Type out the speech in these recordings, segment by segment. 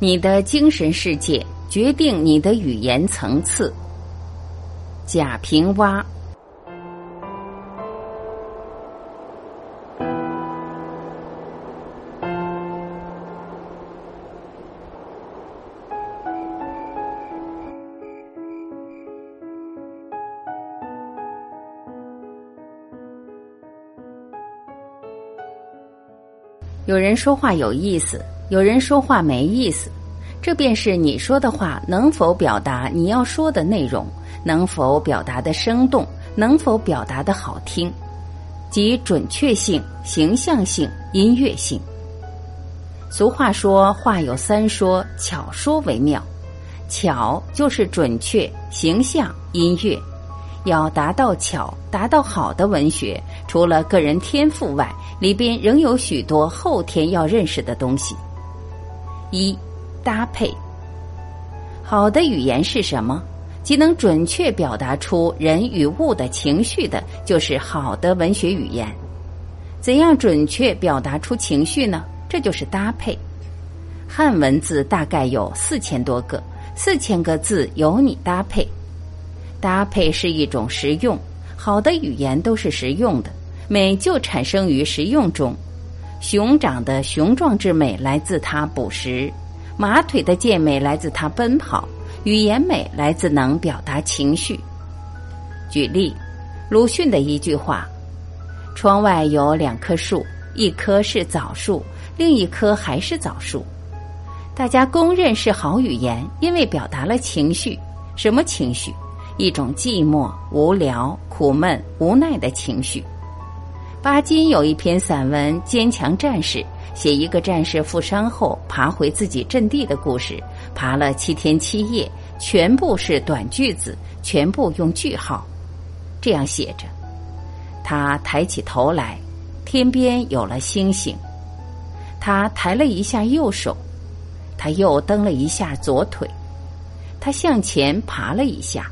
你的精神世界决定你的语言层次。贾平凹。有人说话有意思，有人说话没意思，这便是你说的话能否表达你要说的内容，能否表达的生动，能否表达的好听，即准确性、形象性、音乐性。俗话说话有三说，巧说为妙。巧就是准确、形象、音乐。要达到巧、达到好的文学，除了个人天赋外，里边仍有许多后天要认识的东西。一、搭配。好的语言是什么？即能准确表达出人与物的情绪的，就是好的文学语言。怎样准确表达出情绪呢？这就是搭配。汉文字大概有四千多个，四千个字由你搭配。搭配是一种实用，好的语言都是实用的，美就产生于实用中。熊掌的雄壮之美来自它捕食，马腿的健美来自它奔跑，语言美来自能表达情绪。举例，鲁迅的一句话：“窗外有两棵树，一棵是枣树，另一棵还是枣树。”大家公认是好语言，因为表达了情绪。什么情绪？一种寂寞、无聊、苦闷、无奈的情绪。巴金有一篇散文《坚强战士》，写一个战士负伤后爬回自己阵地的故事。爬了七天七夜，全部是短句子，全部用句号。这样写着：他抬起头来，天边有了星星。他抬了一下右手，他又蹬了一下左腿，他向前爬了一下。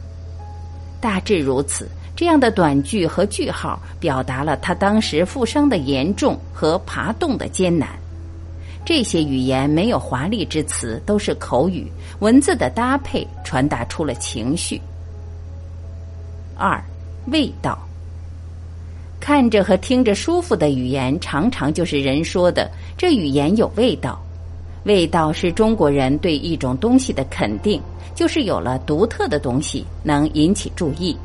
大致如此，这样的短句和句号表达了他当时负伤的严重和爬动的艰难。这些语言没有华丽之词，都是口语文字的搭配，传达出了情绪。二，味道。看着和听着舒服的语言，常常就是人说的这语言有味道。味道是中国人对一种东西的肯定。就是有了独特的东西，能引起注意。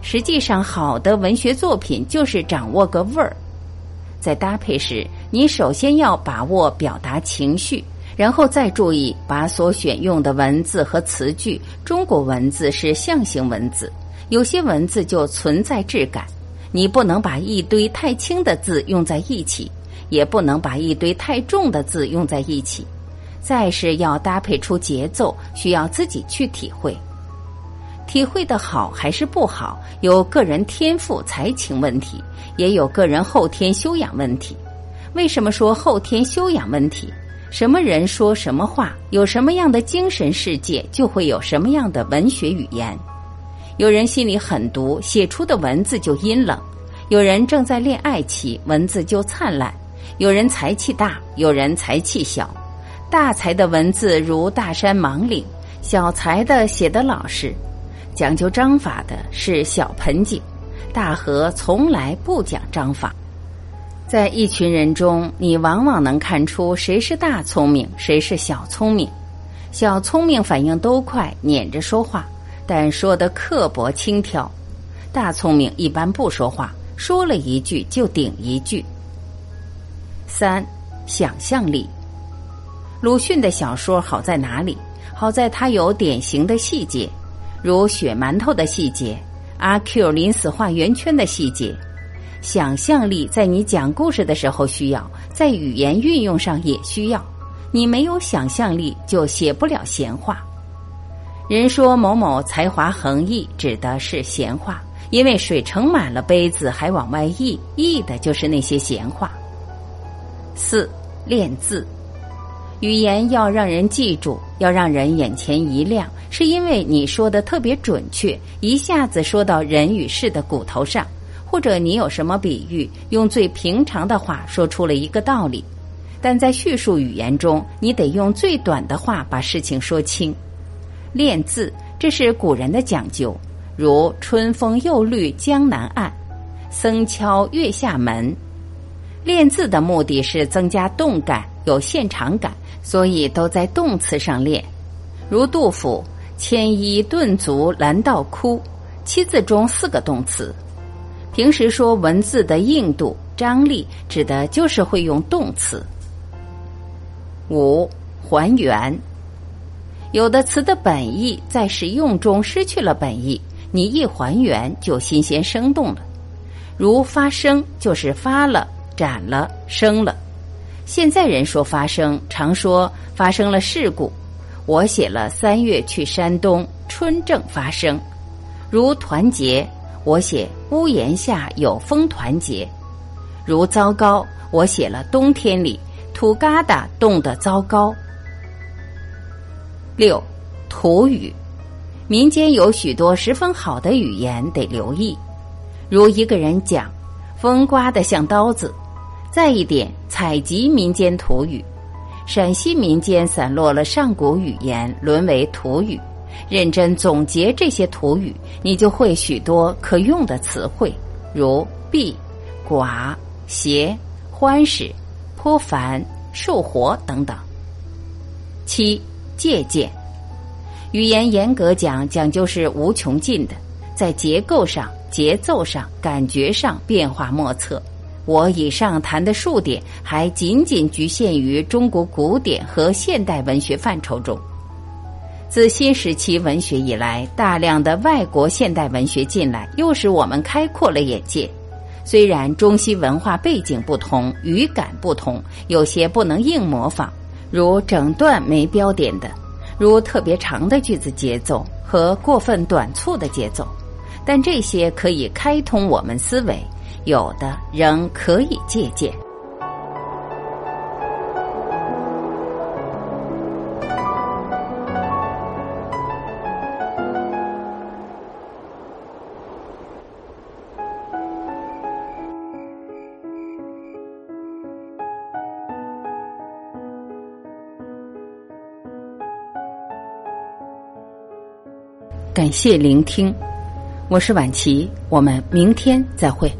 实际上，好的文学作品就是掌握个味儿。在搭配时，你首先要把握表达情绪，然后再注意把所选用的文字和词句。中国文字是象形文字，有些文字就存在质感。你不能把一堆太轻的字用在一起，也不能把一堆太重的字用在一起。再是要搭配出节奏，需要自己去体会。体会的好还是不好，有个人天赋才情问题，也有个人后天修养问题。为什么说后天修养问题？什么人说什么话，有什么样的精神世界，就会有什么样的文学语言。有人心里狠毒，写出的文字就阴冷；有人正在恋爱期，文字就灿烂；有人才气大，有人才气小。大才的文字如大山莽岭，小才的写得老实，讲究章法的是小盆景，大河从来不讲章法。在一群人中，你往往能看出谁是大聪明，谁是小聪明。小聪明反应都快，撵着说话，但说的刻薄轻佻；大聪明一般不说话，说了一句就顶一句。三，想象力。鲁迅的小说好在哪里？好在他有典型的细节，如血馒头的细节，阿 Q 临死画圆圈的细节。想象力在你讲故事的时候需要，在语言运用上也需要。你没有想象力，就写不了闲话。人说某某才华横溢，指的是闲话，因为水盛满了杯子还往外溢，溢的就是那些闲话。四练字。语言要让人记住，要让人眼前一亮，是因为你说的特别准确，一下子说到人与事的骨头上，或者你有什么比喻，用最平常的话说出了一个道理。但在叙述语言中，你得用最短的话把事情说清。练字，这是古人的讲究，如“春风又绿江南岸”，“僧敲月下门”。练字的目的是增加动感、有现场感，所以都在动词上练。如杜甫“牵衣顿足拦道哭”，七字中四个动词。平时说文字的硬度、张力，指的就是会用动词。五还原，有的词的本意在使用中失去了本意，你一还原就新鲜生动了。如发生就是发了、展了、生了。现在人说发生，常说发生了事故。我写了三月去山东，春正发生。如团结，我写屋檐下有风团结。如糟糕，我写了冬天里。土疙瘩冻得糟糕。六，土语，民间有许多十分好的语言得留意，如一个人讲，风刮得像刀子。再一点，采集民间土语，陕西民间散落了上古语言，沦为土语。认真总结这些土语，你就会许多可用的词汇，如避、寡、邪、欢使。颇繁、受活等等。七借鉴，语言严格讲讲究是无穷尽的，在结构上、节奏上、感觉上变化莫测。我以上谈的数点，还仅仅局限于中国古典和现代文学范畴中。自新时期文学以来，大量的外国现代文学进来，又使我们开阔了眼界。虽然中西文化背景不同，语感不同，有些不能硬模仿，如整段没标点的，如特别长的句子节奏和过分短促的节奏，但这些可以开通我们思维，有的仍可以借鉴。感谢聆听，我是晚琪，我们明天再会。